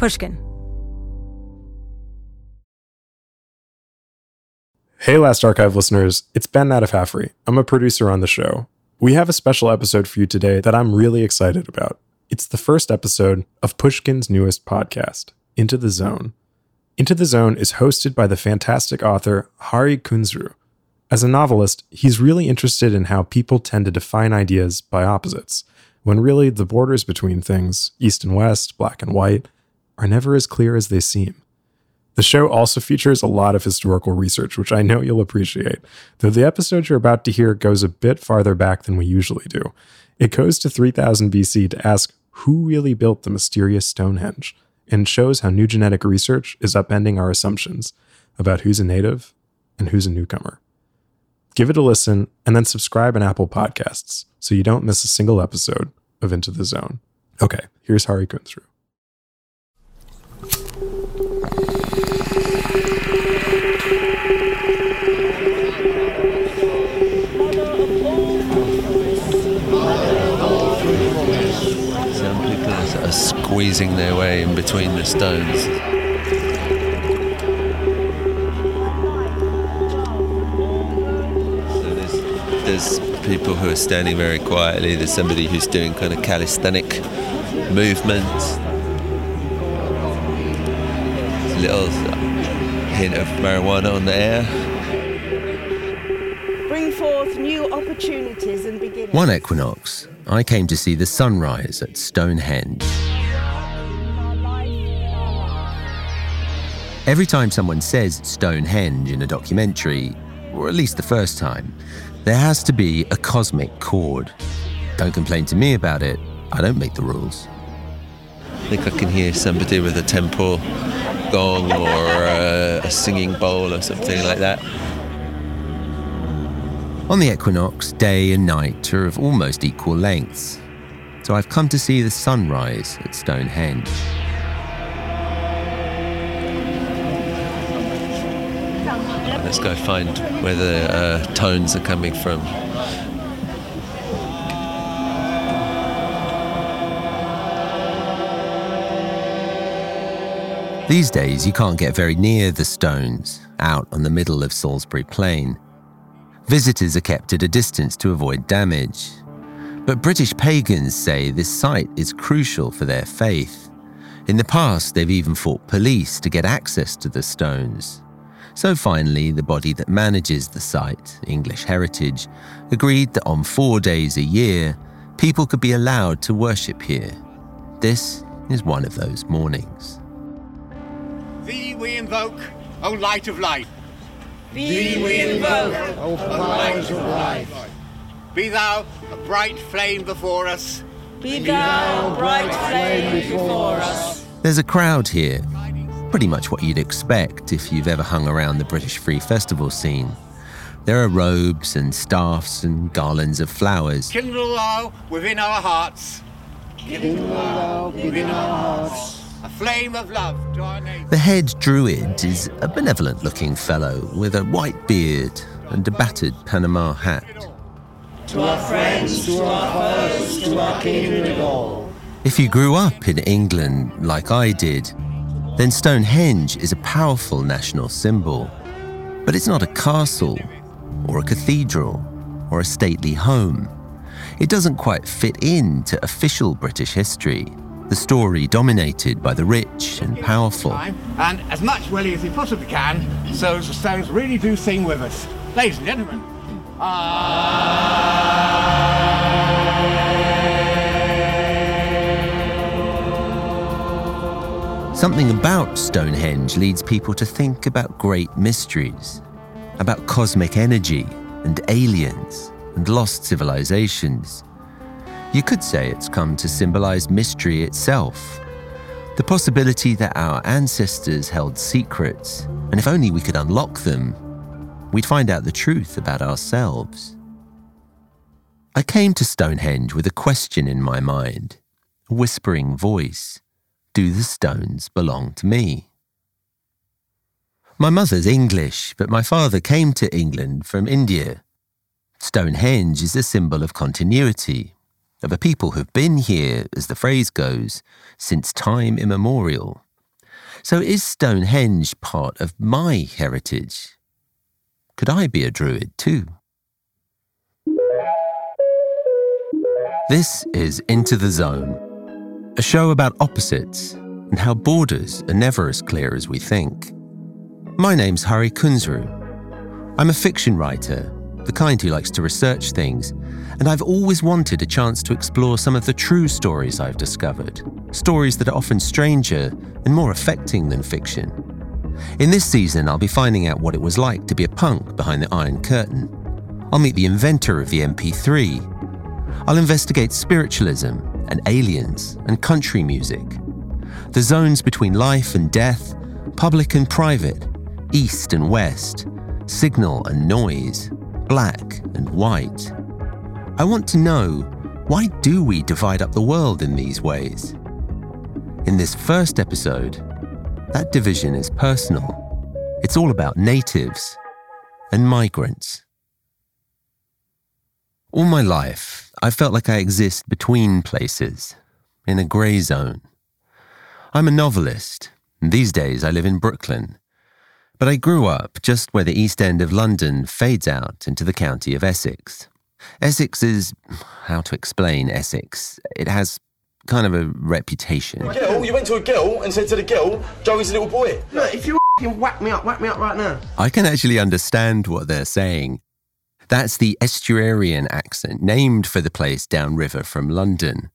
Pushkin. Hey, Last Archive listeners, it's Ben Naddaff-Hafrey. I'm a producer on the show. We have a special episode for you today that I'm really excited about. It's the first episode of Pushkin's newest podcast, Into the Zone. Into the Zone is hosted by the fantastic author Hari Kunzru. As a novelist, he's really interested in how people tend to define ideas by opposites, when really the borders between things, east and west, black and white, are never as clear as they seem. The show also features a lot of historical research, which I know you'll appreciate, though the episode you're about to hear goes a bit farther back than we usually do. It goes to 3000 BC to ask who really built the mysterious Stonehenge, and shows how new genetic research is upending our assumptions about who's a native and who's a newcomer. Give it a listen and then subscribe on Apple Podcasts so you don't miss a single episode of Into the Zone. Okay, here's Hari Kunzru. Squeezing their way in between the stones. So there's, there's people who are standing very quietly. There's somebody who's doing kind of calisthenic movements. Little hint of marijuana on the air. bring forth new opportunities and beginnings. One equinox, I came to see the sunrise at Stonehenge. Every time someone says Stonehenge in a documentary, or at least the first time, there has to be a cosmic chord. Don't complain to me about it, I don't make the rules. I think I can hear somebody with a temple gong or a, a singing bowl or something like that. On the equinox, day and night are of almost equal lengths. So I've come to see the sunrise at Stonehenge. Let's go find where the uh, tones are coming from. These days, you can't get very near the stones, out on the middle of Salisbury Plain. Visitors are kept at a distance to avoid damage. But British pagans say this site is crucial for their faith. In the past, they've even fought police to get access to the stones. So finally, the body that manages the site, English Heritage, agreed that on four days a year, people could be allowed to worship here. This is one of those mornings. Thee we invoke, O light of life. Thee we invoke, O powers of life. Be thou a bright flame before us. be thou a bright flame before us. There's a crowd here, pretty much what you'd expect if you've ever hung around the British Free Festival scene. There are robes and staffs and garlands of flowers. Kindle low within our hearts. Kindle thou within our hearts. A flame of love to our neighbour. The head druid is a benevolent looking fellow with a white beard and a battered Panama hat. To our friends, to our foes, to our king and all. If you grew up in England like I did, then Stonehenge is a powerful national symbol. But it's not a castle, or a cathedral, or a stately home. It doesn't quite fit into official British history, the story dominated by the rich and powerful. And as much willy as he possibly can, so as the stones really do sing with us. Ladies and gentlemen. Ah. Something about Stonehenge leads people to think about great mysteries, about cosmic energy and aliens and lost civilizations. You could say it's come to symbolize mystery itself. The possibility that our ancestors held secrets, and if only we could unlock them, we'd find out the truth about ourselves. I came to Stonehenge with a question in my mind, a whispering voice. Do the stones belong to me? My mother's English, but my father came to England from India. Stonehenge is a symbol of continuity, of a people who've been here, as the phrase goes, since time immemorial, So is Stonehenge part of my heritage? Could I be a druid too? This is Into the Zone, a show about opposites and how borders are never as clear as we think. My name's Hari Kunzru. I'm a fiction writer, the kind who likes to research things, and I've always wanted a chance to explore some of the true stories I've discovered, stories that are often stranger and more affecting than fiction. In this season, I'll be finding out what it was like to be a punk behind the Iron Curtain. I'll meet the inventor of the MP3. I'll investigate spiritualism and aliens and country music. The zones between life and death, public and private, east and west, signal and noise, black and white. I want to know why do we divide up the world in these ways? In this first episode, that division is personal. It's all about natives and migrants. All my life, I felt like I exist between places, in a grey zone. I'm a novelist, and these days I live in Brooklyn. But I grew up just where the East End of London fades out into the county of Essex. Essex is. how to explain Essex? It has kind of a reputation. Girl, you went to a girl and said to the girl, Joey's a little boy. Look, if you f***ing whack me up, whack me up right now. I can actually understand what they're saying. That's the estuarian accent, named for the place downriver from London.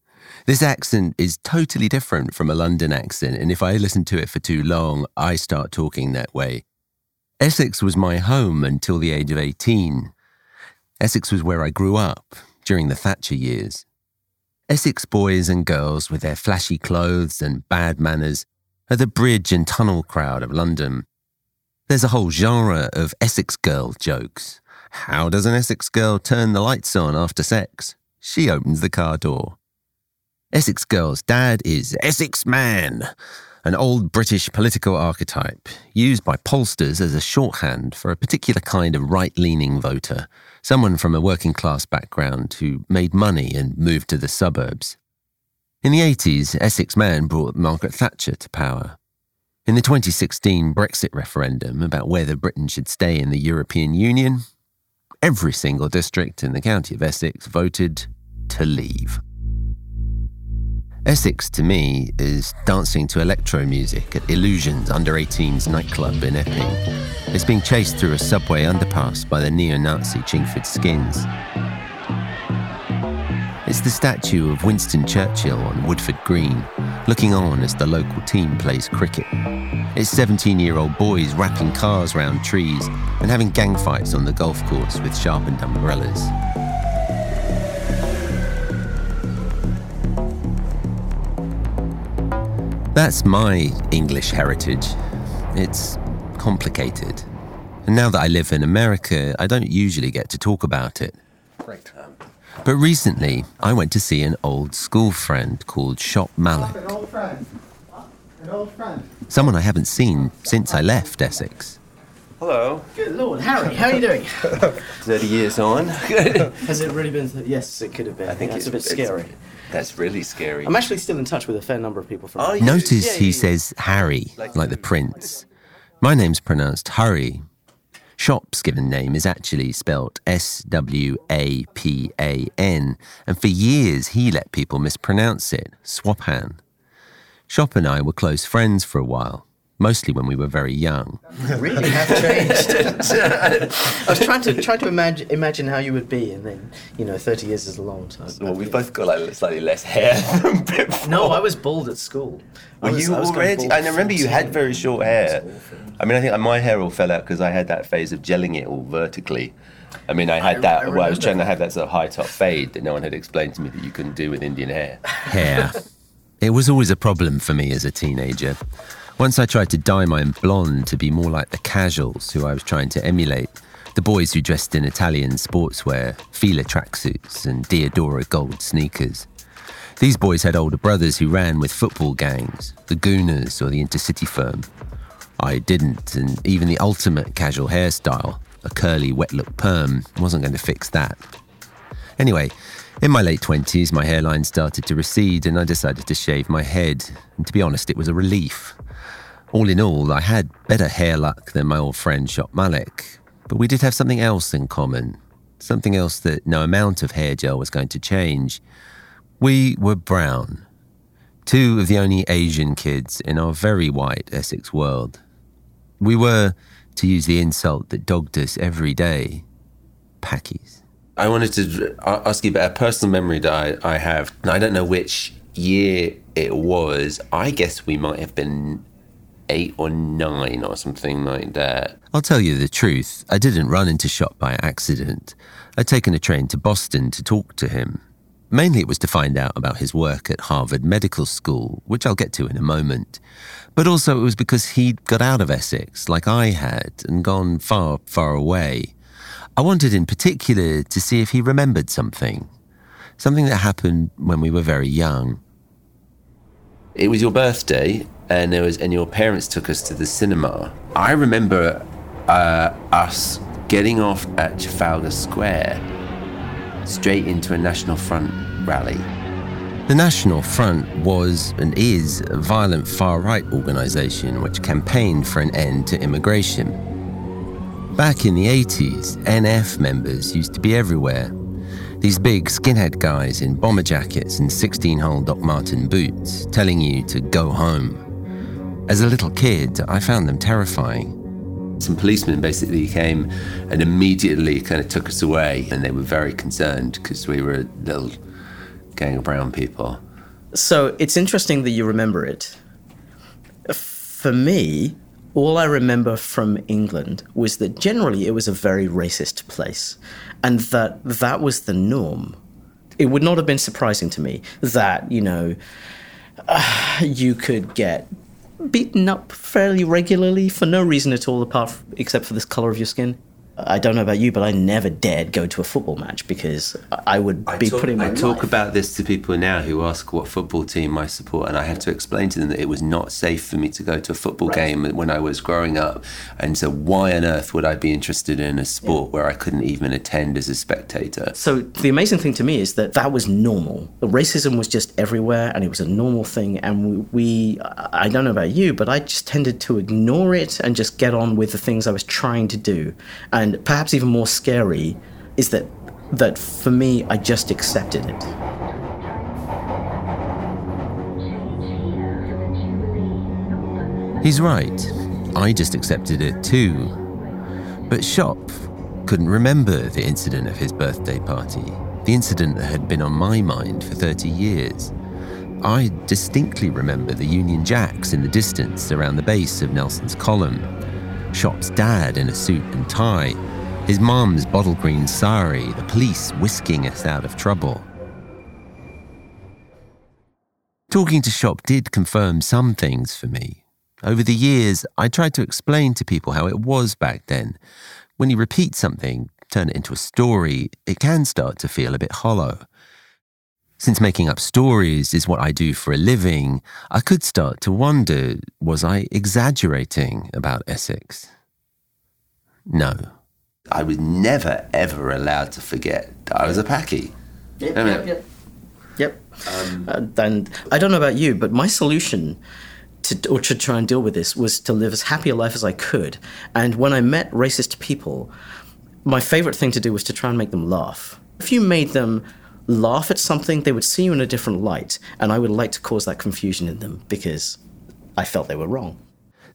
This accent is totally different from a London accent, and if I listen to it for too long, I start talking that way. Essex was my home until the age of 18. Essex was where I grew up during the Thatcher years. Essex boys and girls with their flashy clothes and bad manners are the bridge and tunnel crowd of London. There's a whole genre of Essex girl jokes. How does an Essex girl turn the lights on after sex? She opens the car door. Essex girl's dad is Essex man, an old British political archetype used by pollsters as a shorthand for a particular kind of right leaning voter someone from a working class background who made money and moved to the suburbs. In the 80s, Essex Man brought Margaret Thatcher to power. In the 2016 Brexit referendum about whether Britain should stay in the European Union, every single district in the county of Essex voted to leave. Essex to me is dancing to electro music at Illusions Under 18's nightclub in Epping. It's being chased through a subway underpass by the neo Nazi Chingford Skins. It's the statue of Winston Churchill on Woodford Green, looking on as the local team plays cricket. It's 17 year old boys wrapping cars round trees and having gang fights on the golf course with sharpened umbrellas. That's my English heritage. It's complicated. And now that I live in America, I don't usually get to talk about it. Great. But recently, I went to see an old school friend called Shop Mallick. An old friend. An old friend. Someone I haven't seen since I left Essex. Hello. Good lord, Harry, how are you doing? 30 years on. Has it really been? Th- yes, it could have been. I think that's it's a bit it's- scary. That's really scary. I'm actually still in touch with a fair number of people from. Are you? Notice Yeah, he yeah, says Harry, like the prince. My name's pronounced Hurry. Shop's given name is actually spelt S W A P A N, and for years he let people mispronounce it, Swapan. Shop and I were close friends for a while, mostly when we were very young. really have changed. I was trying to trying to imagine imagine how you would be, and then you know, 30 years is a long time. Well, we've both got like slightly less hair than before. No, I was bald at school. I Were was- you I was already? bald I remember you had very short hair. I mean, I think my hair all fell out because I had that phase of gelling it all vertically. I mean, I had I- that. I well, I was trying to have that sort of high top fade that no one had explained to me that you couldn't do with Indian hair. Hair. It was always a problem for me as a teenager. Once I tried to dye mine blonde to be more like the casuals who I was trying to emulate, the boys who dressed in Italian sportswear, Fila tracksuits, and Diadora gold sneakers. These boys had older brothers who ran with football gangs, the Gooners or the Intercity firm. I didn't, and even the ultimate casual hairstyle, a curly wet look perm, wasn't going to fix that. Anyway, in my late 20s, my hairline started to recede and I decided to shave my head. And to be honest, it was a relief. All in all, I had better hair luck than my old friend Shop Mallick, but we did have something else in common. Something else that no amount of hair gel was going to change. We were brown. Two of the only Asian kids in our very white Essex world. We were, to use the insult that dogged us every day, packies. I wanted to ask you about a personal memory that I, I have. I don't know which year it was. I guess we might have been eight or nine or something like that. I'll tell you the truth. I didn't run into Shop by accident. I'd taken a train to Boston to talk to him. Mainly it was to find out about his work at Harvard Medical School, which I'll get to in a moment. But also it was because he'd got out of Essex, like I had, and gone far, far away. I wanted in particular to see if he remembered something. Something that happened when we were very young. It was your birthday, and there was, and your parents took us to the cinema. I remember uh, us getting off at Trafalgar Square, straight into a National Front rally. The National Front was and is a violent far right organisation which campaigned for an end to immigration. Back in the 80s, NF members used to be everywhere. These big skinhead guys in bomber jackets and 16 hole Doc Marten boots telling you to go home. As a little kid, I found them terrifying. Some policemen basically came and immediately kind of took us away, and they were very concerned because we were a little gang of brown people. So it's interesting that you remember it. For me, all I remember from England was that generally it was a very racist place and that that was the norm. It would not have been surprising to me that, you know, uh, you could get beaten up fairly regularly for no reason at all apart except for this color of your skin. I don't know about you, but I never dared go to a football match because I would be I talk, putting my I talk life- about this to people now who ask what football team I support, and I have to explain to them that it was not safe for me to go to a football game when I was growing up. And so, why on earth would I be interested in a sport where I couldn't even attend as a spectator? So the amazing thing to me is that that was normal. The racism was just everywhere, and it was a normal thing. And we, I don't know about you, but I just tended to ignore it and just get on with the things I was trying to do. And perhaps even more scary is that that for me, I just accepted it. He's right. I just accepted it too. But Shop couldn't remember the incident of his birthday party, the incident that had been on my mind for 30 years. I distinctly remember the Union Jacks in the distance around the base of Nelson's column, Shop's dad in a suit and tie, his mom's bottle green sari, the police whisking us out of trouble. Talking to Shop did confirm some things for me. Over the years, I tried to explain to people how it was back then. When you repeat something, turn it into a story, it can start to feel a bit hollow. Since making up stories is what I do for a living, I could start to wonder was I exaggerating about Essex? No. I was never, ever allowed to forget that I was a packy. Yep, I yep, yep. Yep. Uh, and I don't know about you, but my solution to, or to try and deal with this was to live as happy a life as I could. And when I met racist people, my favorite thing to do was to try and make them laugh. If you made them laugh at something, they would see you in a different light. And I would like to cause that confusion in them because I felt they were wrong.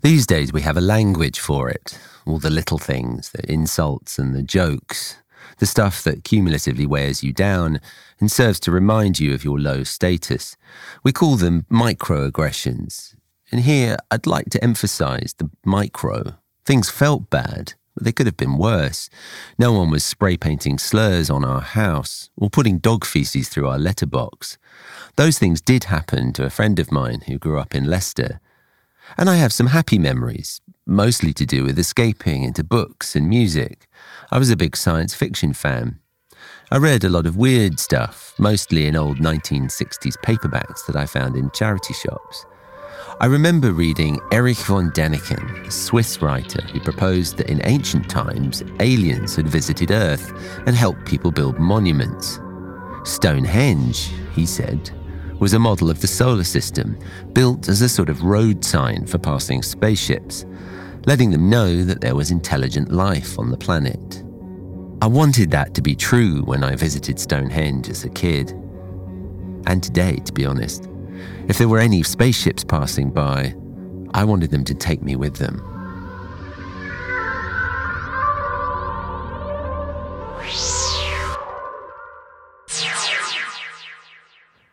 These days we have a language for it. All the little things, the insults and the jokes, the stuff that cumulatively wears you down and serves to remind you of your low status. We call them microaggressions. And here I'd like to emphasize the micro. Things felt bad, they could have been worse. No one was spray painting slurs on our house or putting dog feces through our letterbox. Those things did happen to a friend of mine who grew up in Leicester. And I have some happy memories, mostly to do with escaping into books and music. I was a big science fiction fan. I read a lot of weird stuff, mostly in old 1960s paperbacks that I found in charity shops. I remember reading Erich von Däniken, a Swiss writer who proposed that in ancient times aliens had visited Earth and helped people build monuments. Stonehenge, he said, was a model of the solar system built as a sort of road sign for passing spaceships, letting them know that there was intelligent life on the planet. I wanted that to be true when I visited Stonehenge as a kid. And today, to be honest. If there were any spaceships passing by, I wanted them to take me with them.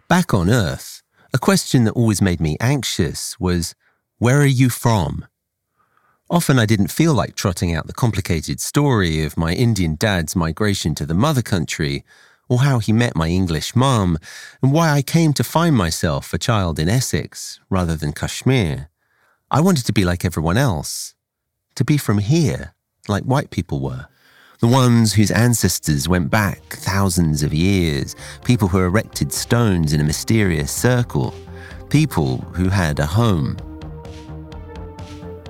Back on Earth, a question that always made me anxious was Where are you from? Often I didn't feel like trotting out the complicated story of my Indian dad's migration to the mother country, or how he met my English mum, and why I came to find myself a child in Essex rather than Kashmir. I wanted to be like everyone else, to be from here, like white people were. The ones whose ancestors went back thousands of years, people who erected stones in a mysterious circle, people who had a home.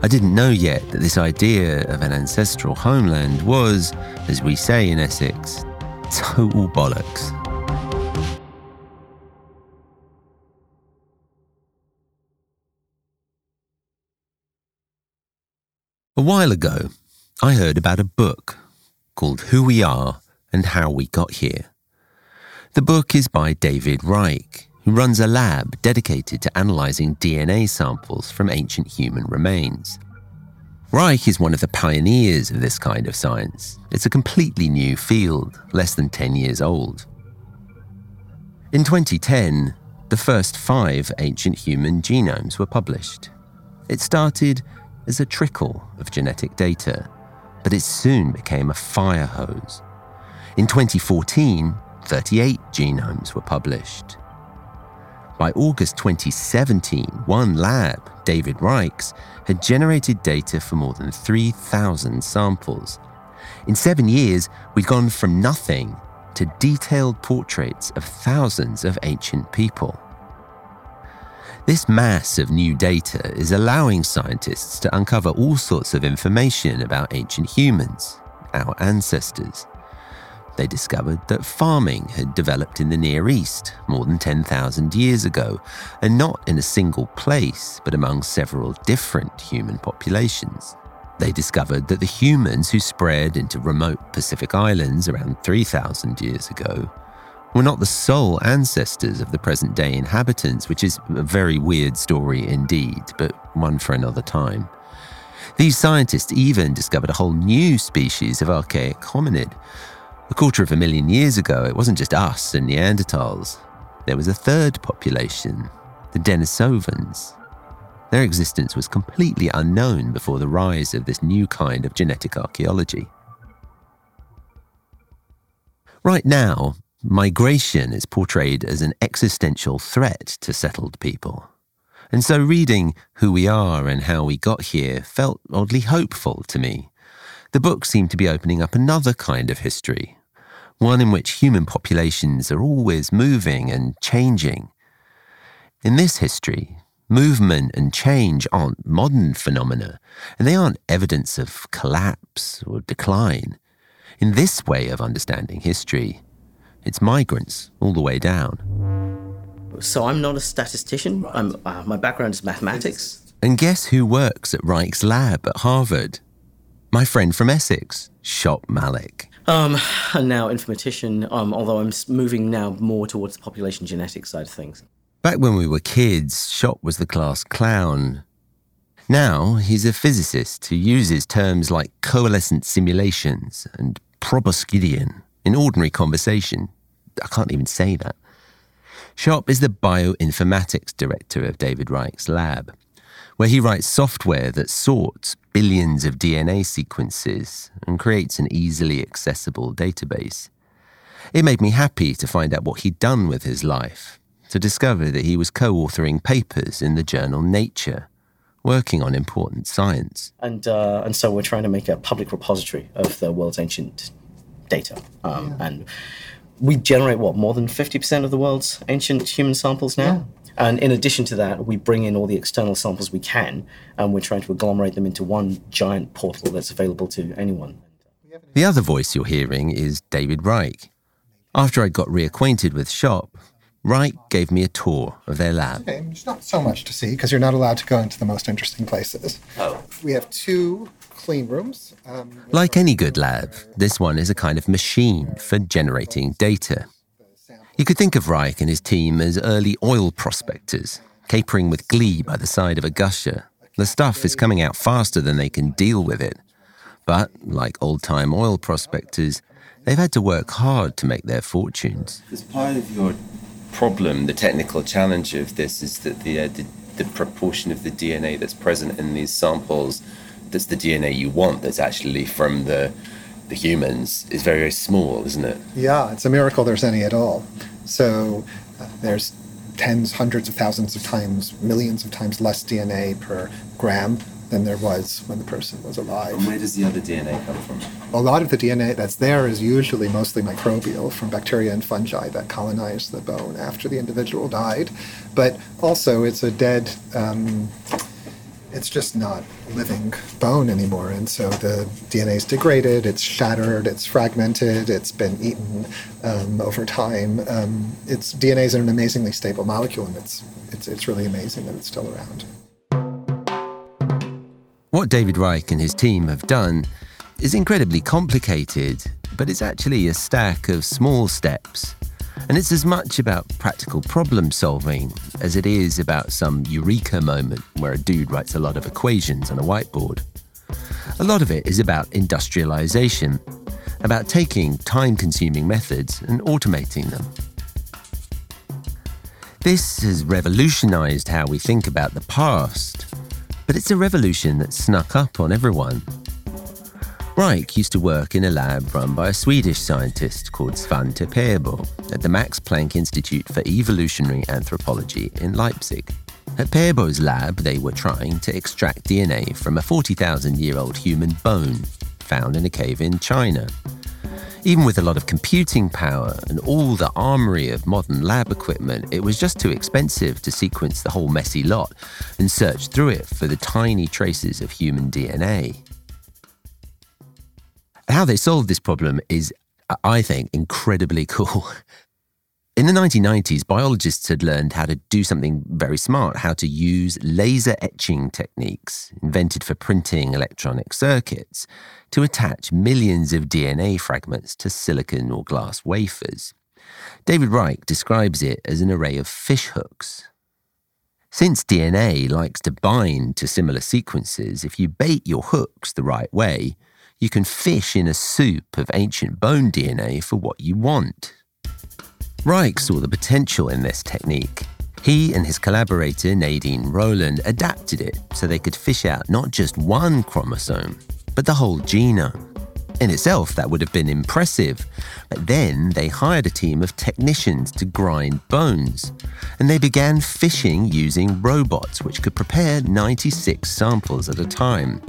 I didn't know yet that this idea of an ancestral homeland was, as we say in Essex, total bollocks. A while ago, I heard about a book called Who We Are and How We Got Here. The book is by David Reich, who runs a lab dedicated to analysing DNA samples from ancient human remains. Reich is one of the pioneers of this kind of science. It's a completely new field, less than 10 years old. In 2010, the first five ancient human genomes were published. It started as a trickle of genetic data, but it soon became a fire hose. In 2014, 38 genomes were published. By August 2017, one lab, David Reich's, had generated data for more than 3,000 samples. In seven years, we'd gone from nothing to detailed portraits of thousands of ancient people. This mass of new data is allowing scientists to uncover all sorts of information about ancient humans, our ancestors. They discovered that farming had developed in the Near East more than 10,000 years ago, and not in a single place, but among several different human populations. They discovered that the humans who spread into remote Pacific islands around 3,000 years ago were not the sole ancestors of the present day inhabitants, which is a very weird story indeed, but one for another time. These scientists even discovered a whole new species of archaic hominid. A quarter of a million years ago, it wasn't just us and Neanderthals. There was a third population, the Denisovans. Their existence was completely unknown before the rise of this new kind of genetic archaeology. Right now, migration is portrayed as an existential threat to settled people. And so reading Who We Are and How We Got Here felt oddly hopeful to me. The book seemed to be opening up another kind of history, one in which human populations are always moving and changing. In this history, movement and change aren't modern phenomena, and they aren't evidence of collapse or decline. In this way of understanding history, it's migrants all the way down. So I'm not a statistician. I'm, uh, my background is mathematics. And guess who works at Reich's lab at Harvard? My friend from Essex, Shop Mallick. Um, and now informatician, um, although I'm moving now more towards the population genetics side of things. Back when we were kids, Shop was the class clown. Now he's a physicist who uses terms like coalescent simulations and proboscidean in ordinary conversation. I can't even say that. Shop is the bioinformatics director of David Reich's lab, where he writes software that sorts billions of DNA sequences and creates an easily accessible database. It made me happy to find out what he'd done with his life, to discover that he was co authoring papers in the journal Nature, working on important science. And, uh, and so we're trying to make a public repository of the world's ancient data. Um, yeah. And we generate what more than 50% of the world's ancient human samples now yeah. and in addition to that we bring in all the external samples we can and we're trying to agglomerate them into one giant portal that's available to anyone the other voice you're hearing is david reich after i got reacquainted with shop Reich gave me a tour of their lab. Okay, there's not so much to see because you're not allowed to go into the most interesting places. Oh. We have two clean rooms. Um, Like any good lab, this one is a kind of machine for generating data. You could think of Reich and his team as early oil prospectors, capering with glee by the side of a gusher. The stuff is coming out faster than they can deal with it. But, like old time oil prospectors, they've had to work hard to make their fortunes. As part of your problem, the technical challenge of this, is that the, uh, the the proportion of the DNA that's present in these samples, that's the DNA you want, that's actually from the the humans, is very very small, isn't it? yeah, it's a miracle there's any at all. So uh, there's tens, hundreds of thousands of times, millions of times less DNA per gram than there was when the person was alive. And where does the other DNA come from? A lot of the DNA that's there is usually mostly microbial from bacteria and fungi that colonize the bone after the individual died. But also, it's a dead, um, it's just not living bone anymore. And so the DNA is degraded, it's shattered, it's fragmented, it's been eaten um, over time. Um, it's DNA is an amazingly stable molecule, and it's, it's, it's really amazing that it's still around. What David Reich and his team have done is incredibly complicated, but it's actually a stack of small steps. And it's as much about practical problem solving as it is about some eureka moment where a dude writes a lot of equations on a whiteboard. A lot of it is about industrialization, about taking time consuming methods and automating them. This has revolutionized how we think about the past, but it's a revolution that snuck up on everyone. Reich used to work in a lab run by a Swedish scientist called Svante Pääbo at the Max Planck Institute for Evolutionary Anthropology in Leipzig. At Pääbo's lab, they were trying to extract DNA from a 40,000 year old human bone found in a cave in China. Even with a lot of computing power and all the armory of modern lab equipment, it was just too expensive to sequence the whole messy lot and search through it for the tiny traces of human DNA. How they solved this problem is, I think, incredibly cool. In the 1990s, biologists had learned how to do something very smart, how to use laser etching techniques invented for printing electronic circuits to attach millions of DNA fragments to silicon or glass wafers. David Reich describes it as an array of fishhooks. Since DNA likes to bind to similar sequences, if you bait your hooks the right way, you can fish in a soup of ancient bone DNA for what you want. Reich saw the potential in this technique. He and his collaborator Nadin Rohland adapted it so they could fish out not just one chromosome, but the whole genome. In itself, that would have been impressive, but then they hired a team of technicians to grind bones, and they began fishing using robots which could prepare 96 samples at a time.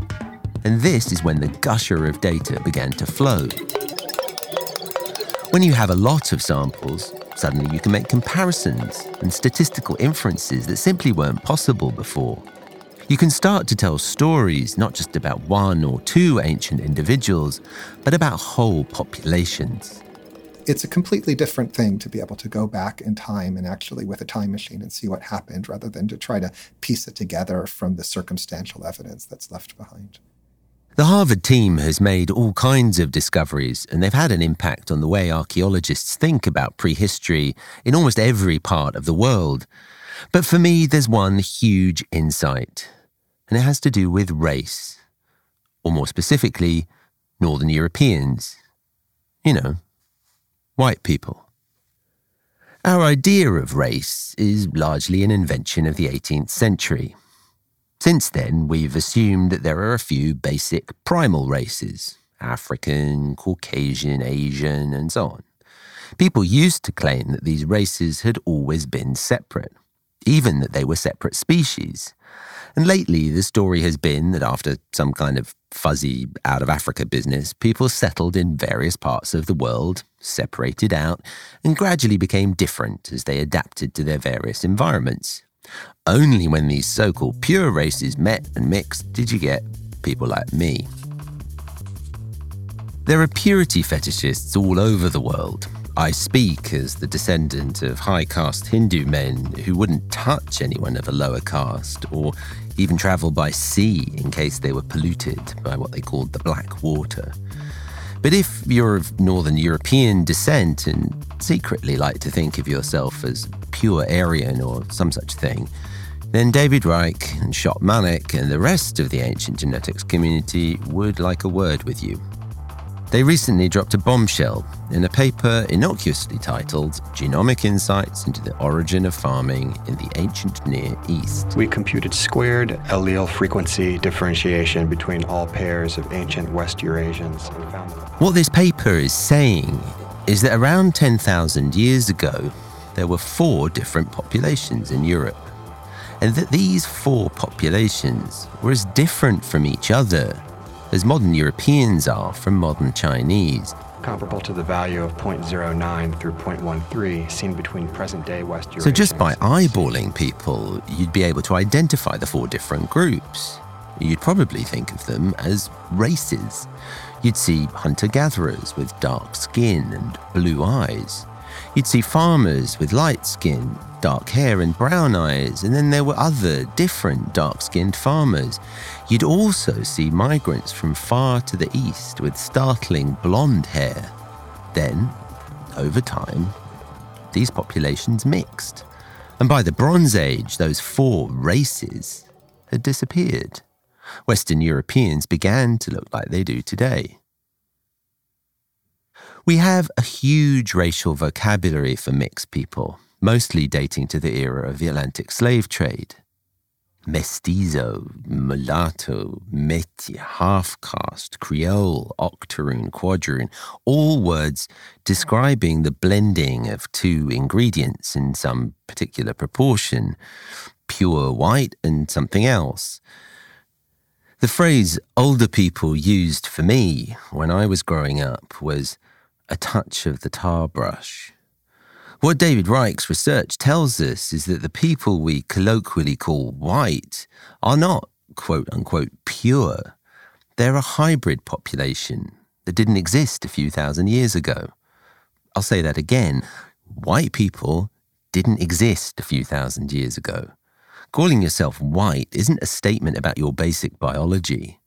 And this is when the gusher of data began to flow. When you have a lot of samples, suddenly you can make comparisons and statistical inferences that simply weren't possible before. You can start to tell stories not just about one or two ancient individuals, but about whole populations. it's a completely different thing to be able to go back in time and actually with a time machine and see what happened rather than to try to piece it together from the circumstantial evidence that's left behind. The Harvard team has made all kinds of discoveries, and they've had an impact on the way archaeologists think about prehistory in almost every part of the world. But for me, there's one huge insight, and it has to do with race, or more specifically, Northern Europeans. You know, white people. Our idea of race is largely an invention of the 18th century. Since then, we've assumed that there are a few basic primal races African, Caucasian, Asian, and so on. People used to claim that these races had always been separate, even that they were separate species. And lately, the story has been that after some kind of fuzzy out of Africa business, people settled in various parts of the world, separated out, and gradually became different as they adapted to their various environments. Only when these so called pure races met and mixed did you get people like me. There are purity fetishists all over the world, I speak as the descendant of high caste Hindu men who wouldn't touch anyone of a lower caste or even travel by sea in case they were polluted by what they called the black water. But if you're of Northern European descent and secretly like to think of yourself as pure Aryan or some such thing, then David Reich and Shop Mallick and the rest of the ancient genetics community would like a word with you. They recently dropped a bombshell in a paper innocuously titled Genomic Insights into the Origin of Farming in the Ancient Near East. We computed squared allele frequency differentiation between all pairs of ancient West Eurasians and found. What this paper is saying is that around 10,000 years ago, there were four different populations in Europe. And that these four populations were as different from each other as modern Europeans are from modern Chinese. Comparable to the value of 0.09 through 0.13 seen between present day West Eurasians. So, just by eyeballing people, you'd be able to identify the four different groups. You'd probably think of them as races. You'd see hunter gatherers with dark skin and blue eyes. You'd see farmers with light skin, dark hair, and brown eyes, and then there were other different dark skinned farmers. You'd also see migrants from far to the east with startling blonde hair. Then, over time, these populations mixed. And by the Bronze Age, those four races had disappeared. Western Europeans began to look like they do today. We have a huge racial vocabulary for mixed people, mostly dating to the era of the Atlantic slave trade. Mestizo, mulatto, métis, half caste, Creole, octoroon, quadroon, all words describing the blending of two ingredients in some particular proportion pure white and something else. The phrase older people used for me when I was growing up was a touch of the tar brush. What David Reich's research tells us is that the people we colloquially call white are not quote unquote pure. They're a hybrid population that didn't exist a few thousand years ago. I'll say that again. White people didn't exist a few thousand years ago. Calling yourself white isn't a statement about your basic biology.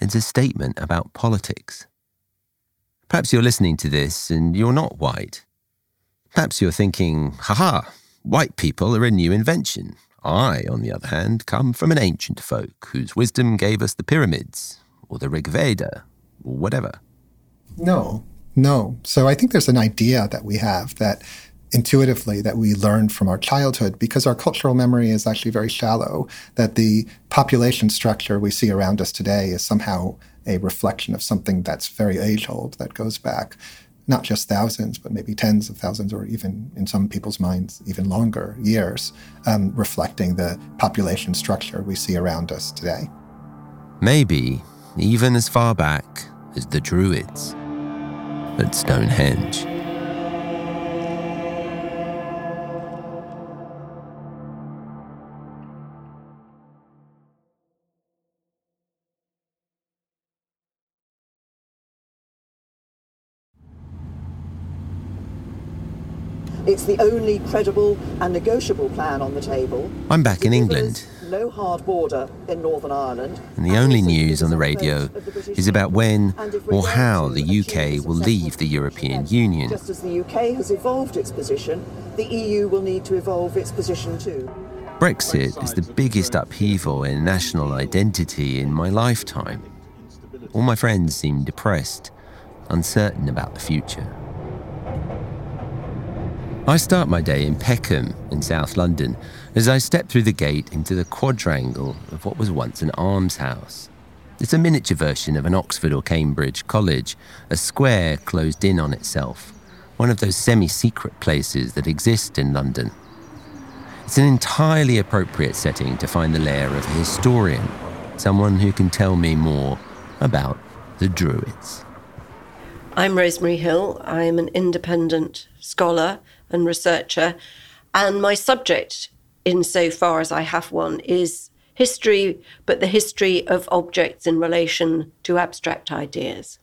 It's a statement about politics. Perhaps you're listening to this and you're not white. Perhaps you're thinking, haha, white people are a new invention. I, on the other hand, come from an ancient folk whose wisdom gave us the pyramids, or the Rig Veda, or whatever. No, no. So I think there's an idea that we have that intuitively that we learned from our childhood because our cultural memory is actually very shallow, that the population structure we see around us today is somehow a reflection of something that's very age old, that goes back not just thousands, but maybe tens of thousands, or even in some people's minds, even longer years, um, reflecting the population structure we see around us today. Maybe even as far back as the Druids at Stonehenge. It's the only credible and negotiable plan on the table. I'm back in England. No hard border in Northern Ireland. And the only news on the radio is about when or how the UK will leave the European Union. Just as the UK has evolved its position, the EU will need to evolve its position too. Brexit is the biggest upheaval in national identity in my lifetime. All my friends seem depressed, uncertain about the future. I start my day in Peckham in South London as I step through the gate into the quadrangle of what was once an almshouse. It's a miniature version of an Oxford or Cambridge college, a square closed in on itself, one of those semi secret places that exist in London. It's an entirely appropriate setting to find the lair of a historian, someone who can tell me more about the Druids. I'm Rosemary Hill. I'm an independent scholar and researcher. And my subject, insofar as I have one, is history, but the history of objects in relation to abstract ideas.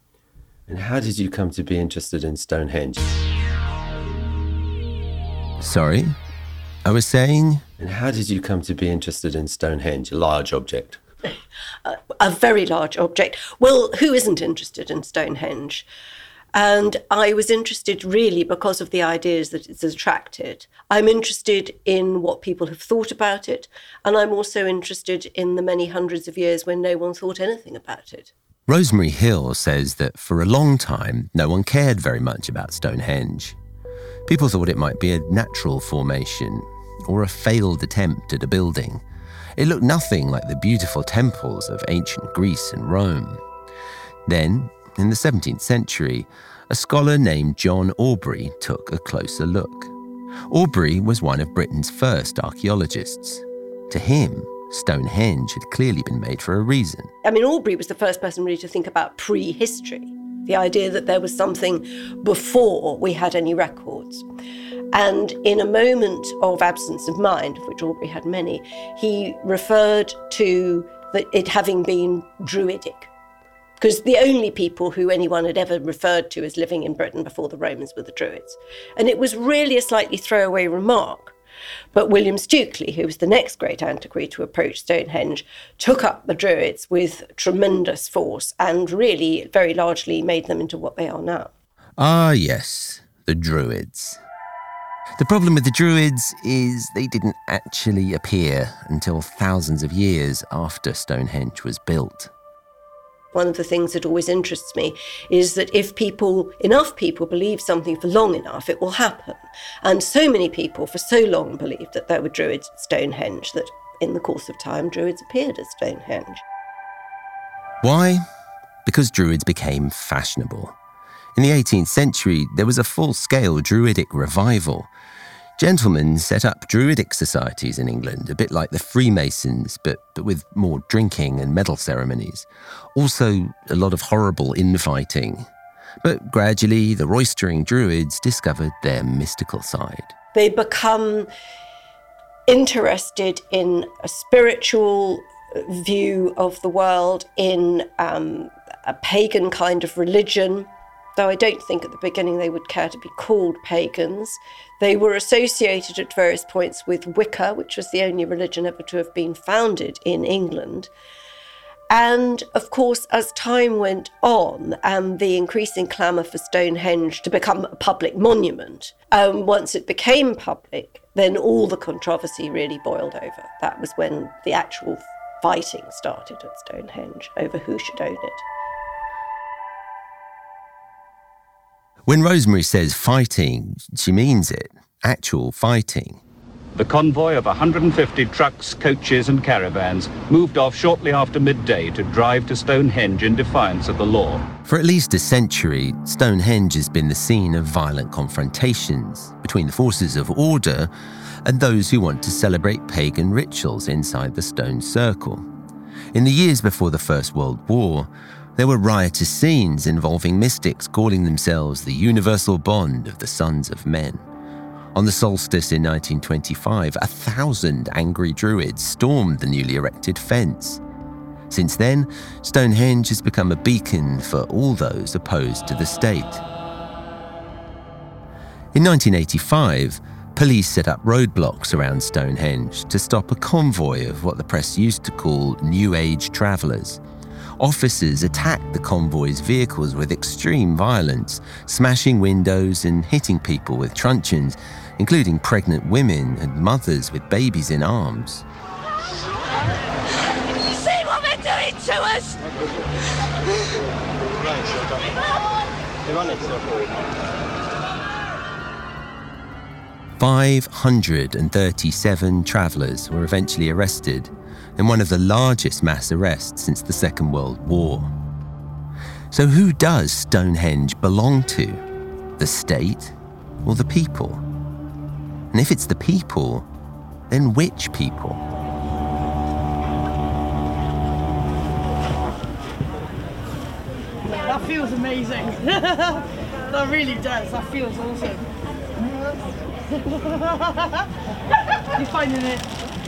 And how did you come to be interested in Stonehenge? Sorry? I was saying. And how did you come to be interested in Stonehenge, a large object? a, a very large object. Well, who isn't interested in Stonehenge? And I was interested really because of the ideas that it's attracted. I'm interested in what people have thought about it, and I'm also interested in the many hundreds of years when no one thought anything about it. Rosemary Hill says that for a long time, no one cared very much about Stonehenge. People thought it might be a natural formation or a failed attempt at a building. It looked nothing like the beautiful temples of ancient Greece and Rome. Then, in the 17th century, a scholar named John Aubrey took a closer look. Aubrey was one of Britain's first archaeologists. To him, Stonehenge had clearly been made for a reason. I mean, Aubrey was the first person really to think about prehistory, the idea that there was something before we had any records. And in a moment of absence of mind, of which Aubrey had many, he referred to it having been Druidic because the only people who anyone had ever referred to as living in Britain before the Romans were the Druids. And it was really a slightly throwaway remark. But William Stukeley, who was the next great antiquary to approach Stonehenge, took up the Druids with tremendous force and really very largely made them into what they are now. Ah, yes, the Druids. The problem with the Druids is they didn't actually appear until thousands of years after Stonehenge was built. One of the things that always interests me is that if people, enough people, believe something for long enough, it will happen. And so many people for so long believed that there were Druids at Stonehenge that in the course of time, Druids appeared at Stonehenge. Why? Because Druids became fashionable. In the 18th century, there was a full scale Druidic revival. Gentlemen set up Druidic societies in England, a bit like the Freemasons, but, but with more drinking and medal ceremonies. Also, a lot of horrible infighting. But gradually, the roistering Druids discovered their mystical side. They become interested in a spiritual view of the world, in um, a pagan kind of religion though I don't think at the beginning they would care to be called pagans. They were associated at various points with Wicca, which was the only religion ever to have been founded in England. And of course, as time went on and the increasing clamour for Stonehenge to become a public monument, um, once it became public, then all the controversy really boiled over. That was when the actual fighting started at Stonehenge over who should own it. When Rosemary says fighting, she means it actual fighting. The convoy of 150 trucks, coaches, and caravans moved off shortly after midday to drive to Stonehenge in defiance of the law. For at least a century, Stonehenge has been the scene of violent confrontations between the forces of order and those who want to celebrate pagan rituals inside the stone circle. In the years before the First World War, there were riotous scenes involving mystics calling themselves the universal bond of the sons of men. On the solstice in 1925, a thousand angry druids stormed the newly erected fence. Since then, Stonehenge has become a beacon for all those opposed to the state. In 1985, police set up roadblocks around Stonehenge to stop a convoy of what the press used to call New Age travellers officers attacked the convoy's vehicles with extreme violence, smashing windows and hitting people with truncheons, including pregnant women and mothers with babies in arms. See what they're doing to us! 537 travellers were eventually arrested in one of the largest mass arrests since the Second World War. So, who does Stonehenge belong to? The state or the people? And if it's the people, then which people? That feels amazing. that really does. That feels awesome. You're finding it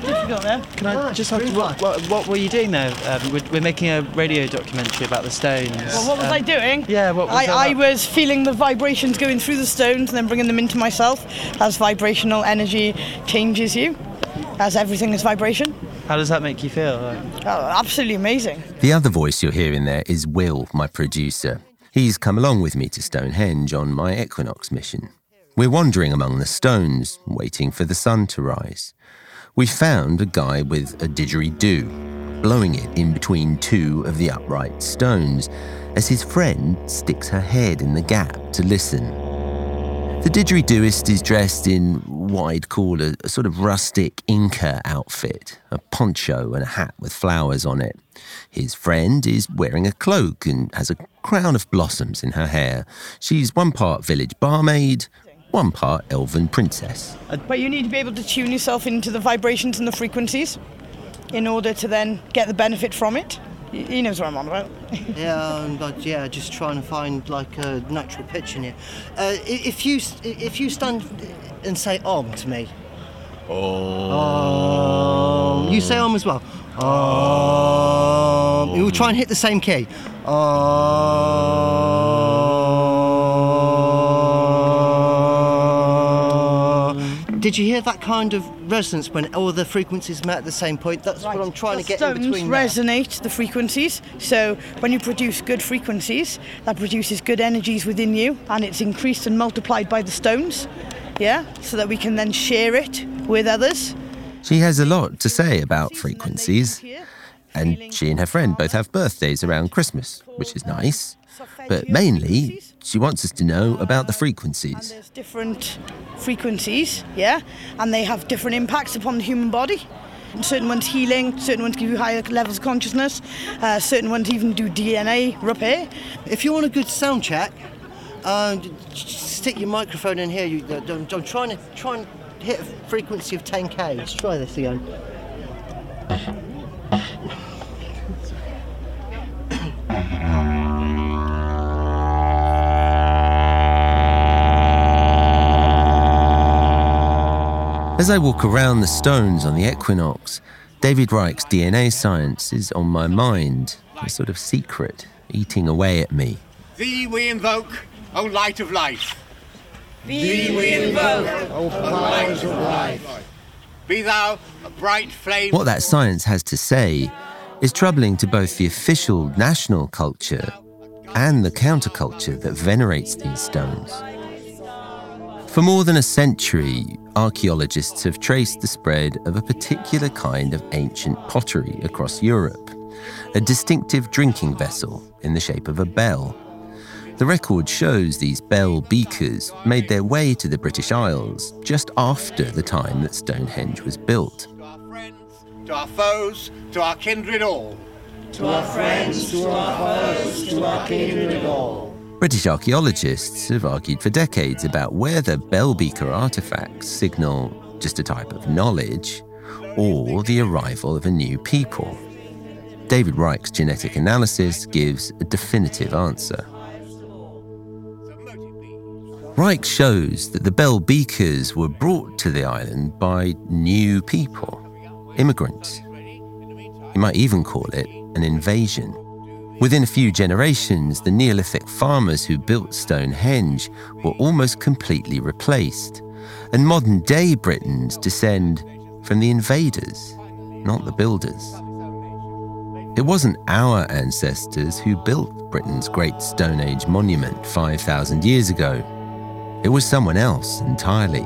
difficult there? Can I just ask, what, what, what were you doing there? Um, we're, we're making a radio documentary about the Stones. Well, what was Um, I doing? Yeah, what was I, I was feeling the vibrations going through the stones and then bringing them into myself as vibrational energy changes you, as everything is vibration. How does that make you feel? Oh, absolutely amazing. The other voice you're hearing there is Will, my producer. He's come along with me to Stonehenge on my Equinox mission. We're wandering among the stones, waiting for the sun to rise. We found a guy with a didgeridoo, blowing it in between two of the upright stones, as his friend sticks her head in the gap to listen. The didgeridooist is dressed in what I'd call a, a sort of rustic Inca outfit, a poncho and a hat with flowers on it. His friend is wearing a cloak and has a crown of blossoms in her hair. She's one part village barmaid, one part elven princess. But you need to be able to tune yourself into the vibrations and the frequencies in order to then get the benefit from it. He he knows what I'm on about. yeah, um, but yeah, just trying to find like a natural pitch in it. Uh, if you if you stand and say "om" to me, oh, you say "om" as well. Um, we will try and hit the same key. Um, did you hear that kind of resonance when all the frequencies met at the same point? That's what I'm trying the to get in stones between. there. resonate the frequencies. So when you produce good frequencies, that produces good energies within you, and it's increased and multiplied by the stones. Yeah, so that we can then share it with others. She has a lot to say about frequencies, and she and her friend both have birthdays around Christmas, which is nice. But mainly, she wants us to know about the frequencies. There's different frequencies, yeah, and they have different impacts upon the human body. Certain ones healing, certain ones give you higher levels of consciousness, uh, certain ones even do DNA repair. If you want a good sound check, uh, j- j- stick your microphone in here. You, uh, I'm, I'm trying to try and hit a frequency of 10k. Let's try this again. As I walk around the stones on the equinox, David Reich's DNA science is on my mind, a sort of secret eating away at me. Thee we invoke, O light of life. Thee we invoke, O powers of life. Be thou a bright flame. What that science has to say is troubling to both the official national culture and the counterculture that venerates these stones. For more than a century, archaeologists have traced the spread of a particular kind of ancient pottery across Europe, a distinctive drinking vessel in the shape of a bell. The record shows these bell beakers made their way to the British Isles just after the time that Stonehenge was built. To our foes, to our kindred all. To our friends, to our foes, to our kindred all. British archaeologists have argued for decades about whether bell beaker artifacts signal just a type of knowledge or the arrival of a new people. David Reich's genetic analysis gives a definitive answer. Reich shows that the bell beakers were brought to the island by new people, immigrants. You might even call it an invasion. Within a few generations, the Neolithic farmers who built Stonehenge were almost completely replaced, and modern day Britons descend from the invaders, not the builders. It wasn't our ancestors who built Britain's great Stone Age monument 5,000 years ago. It was someone else entirely.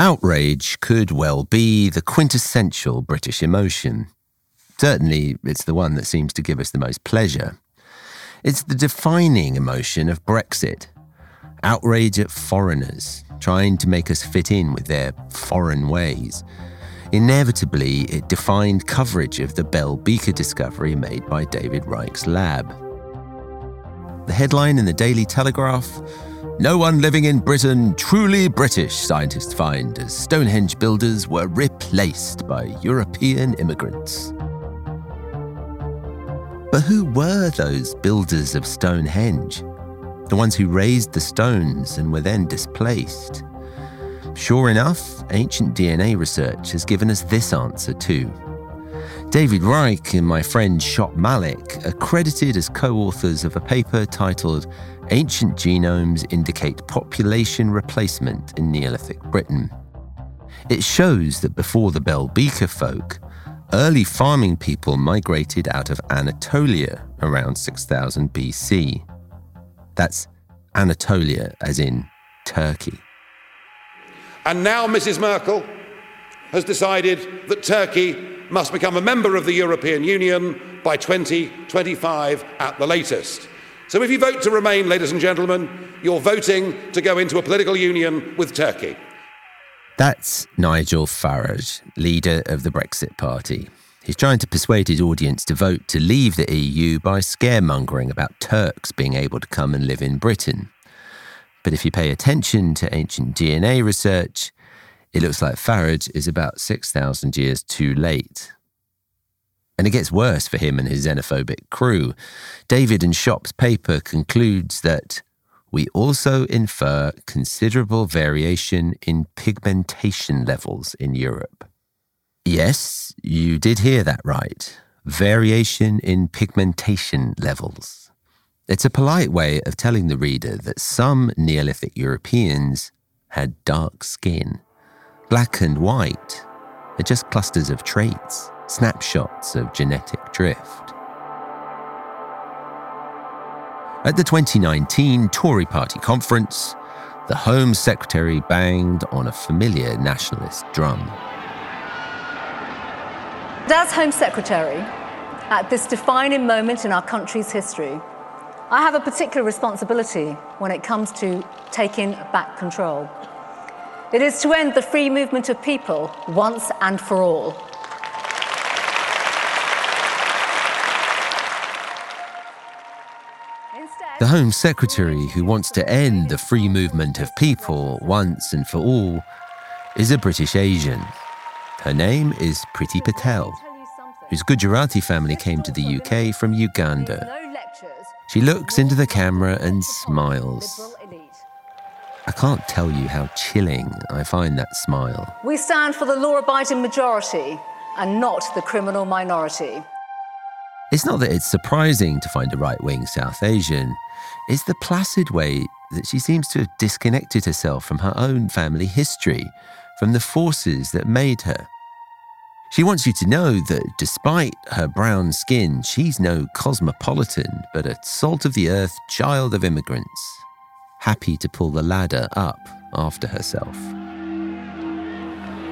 Outrage could well be the quintessential British emotion. Certainly, it's the one that seems to give us the most pleasure. It's the defining emotion of Brexit outrage at foreigners, trying to make us fit in with their foreign ways. Inevitably, it defined coverage of the Bell Beaker discovery made by David Reich's lab. The headline in the Daily Telegraph No one living in Britain truly British, scientists find, as Stonehenge builders were replaced by European immigrants. But who were those builders of Stonehenge? The ones who raised the stones and were then displaced? Sure enough, ancient DNA research has given us this answer too. David Reich and my friend Shop Mallick are credited as co authors of a paper titled Ancient Genomes Indicate Population Replacement in Neolithic Britain. It shows that before the Bell Beaker folk, early farming people migrated out of Anatolia around 6000 BC. That's Anatolia, as in Turkey. And now Mrs. Merkel has decided that Turkey must become a member of the European Union by 2025 at the latest. So if you vote to remain, ladies and gentlemen, you're voting to go into a political union with Turkey. That's Nigel Farage, leader of the Brexit Party. He's trying to persuade his audience to vote to leave the EU by scaremongering about Turks being able to come and live in Britain. But if you pay attention to ancient DNA research, it looks like Farage is about 6,000 years too late. And it gets worse for him and his xenophobic crew. David and Shop's paper concludes that we also infer considerable variation in pigmentation levels in Europe. Yes, you did hear that right. Variation in pigmentation levels. It's a polite way of telling the reader that some Neolithic Europeans had dark skin. Black and white are just clusters of traits, snapshots of genetic drift. At the 2019 Tory party conference, the Home Secretary banged on a familiar nationalist drum. As Home Secretary, at this defining moment in our country's history, I have a particular responsibility when it comes to taking back control. It is to end the free movement of people once and for all. The Home Secretary, who wants to end the free movement of people once and for all, is a British Asian. Her name is Priti Patel, whose Gujarati family came to the UK from Uganda. She looks into the camera and smiles. I can't tell you how chilling I find that smile. We stand for the law abiding majority and not the criminal minority. It's not that it's surprising to find a right wing South Asian, it's the placid way that she seems to have disconnected herself from her own family history, from the forces that made her. She wants you to know that despite her brown skin, she's no cosmopolitan, but a salt of the earth child of immigrants, happy to pull the ladder up after herself.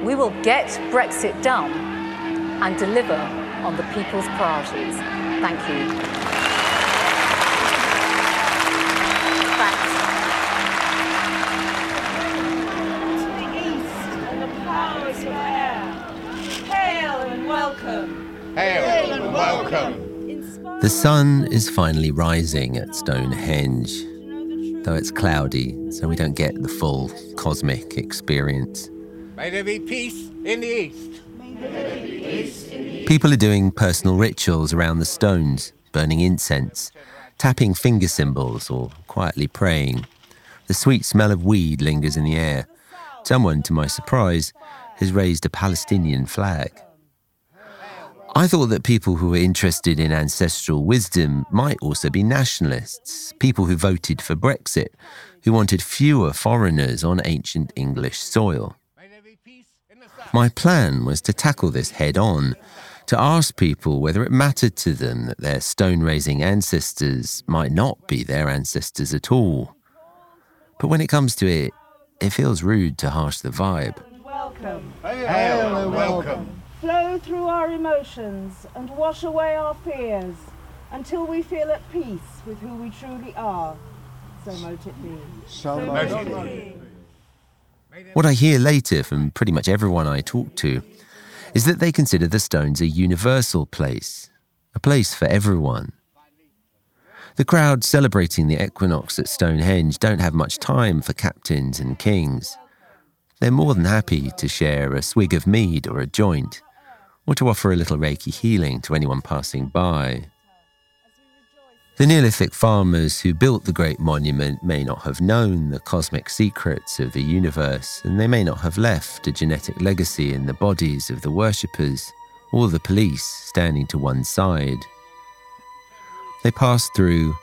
We will get Brexit done and deliver on the people's priorities. Thank you. Hail and welcome. The sun is finally rising at Stonehenge, though it's cloudy, so we don't get the full cosmic experience. May there be peace in the east. People are doing personal rituals around the stones, burning incense, tapping finger cymbals, or quietly praying. The sweet smell of weed lingers in the air. Someone, to my surprise, has raised a Palestinian flag. I thought that people who were interested in ancestral wisdom might also be nationalists, people who voted for Brexit, who wanted fewer foreigners on ancient English soil. My plan was to tackle this head on, to ask people whether it mattered to them that their stone raising ancestors might not be their ancestors at all. But when it comes to it, it feels rude to harsh the vibe. Welcome. Hail and welcome. Flow through our emotions and wash away our fears until we feel at peace with who we truly are. So mote it be. So mote it be. What I hear later from pretty much everyone I talk to is that they consider the stones a universal place, a place for everyone. The crowd celebrating the equinox at Stonehenge don't have much time for captains and kings. They're more than happy to share a swig of mead or a joint or to offer a little Reiki healing to anyone passing by. The Neolithic farmers who built the Great Monument may not have known the cosmic secrets of the universe, and they may not have left a genetic legacy in the bodies of the worshippers or the police standing to one side. They passed through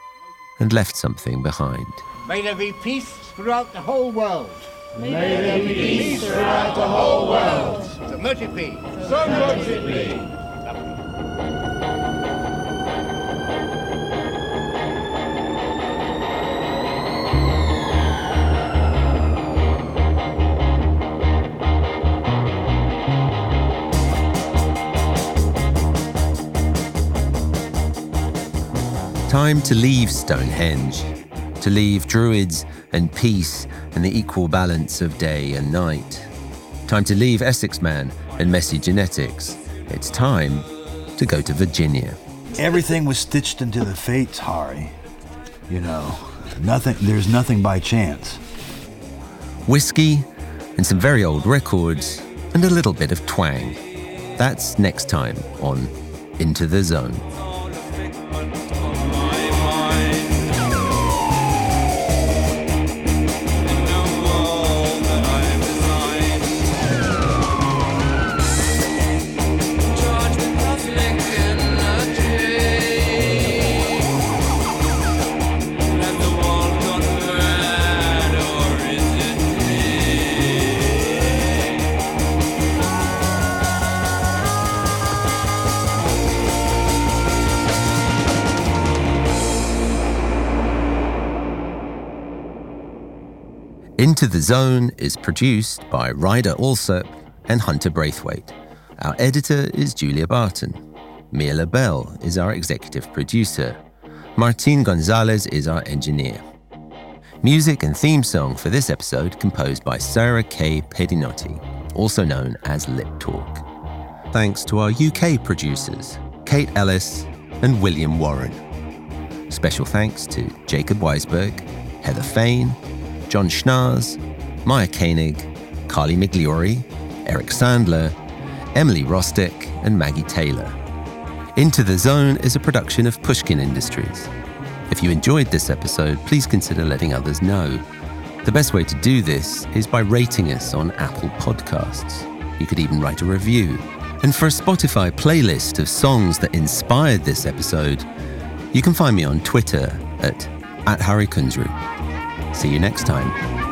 and left something behind. May there be peace throughout the whole world. May there be peace throughout the whole world. So much it be. So much it be. Time to leave Stonehenge, to leave druids and peace and the equal balance of day and night. Time to leave Essex Man and messy genetics. It's time to go to Virginia. Everything was stitched into the fates, Hari. You know, nothing. There's nothing by chance. Whiskey and some very old records and a little bit of twang. That's next time on Into the Zone. Into the Zone is produced by Ryder Alsop and Hunter Braithwaite. Our editor is Julia Barton. Mia LaBelle is our executive producer. Martin Gonzalez is our engineer. Music and theme song for this episode composed by Sarah K. Pedinotti, also known as Lip Talk. Thanks to our UK producers, Kate Ellis and William Warren. Special thanks to Jacob Weisberg, Heather Fain, John Schnars, Maya Koenig, Carly Migliori, Eric Sandler, Emily Rostek, and Maggie Taylor. Into the Zone is a production of Pushkin Industries. If you enjoyed this episode, please consider letting others know. The best way to do this is by rating us on Apple Podcasts. You could even write a review. And for a Spotify playlist of songs that inspired this episode, you can find me on Twitter at, at Kunzru. See you next time.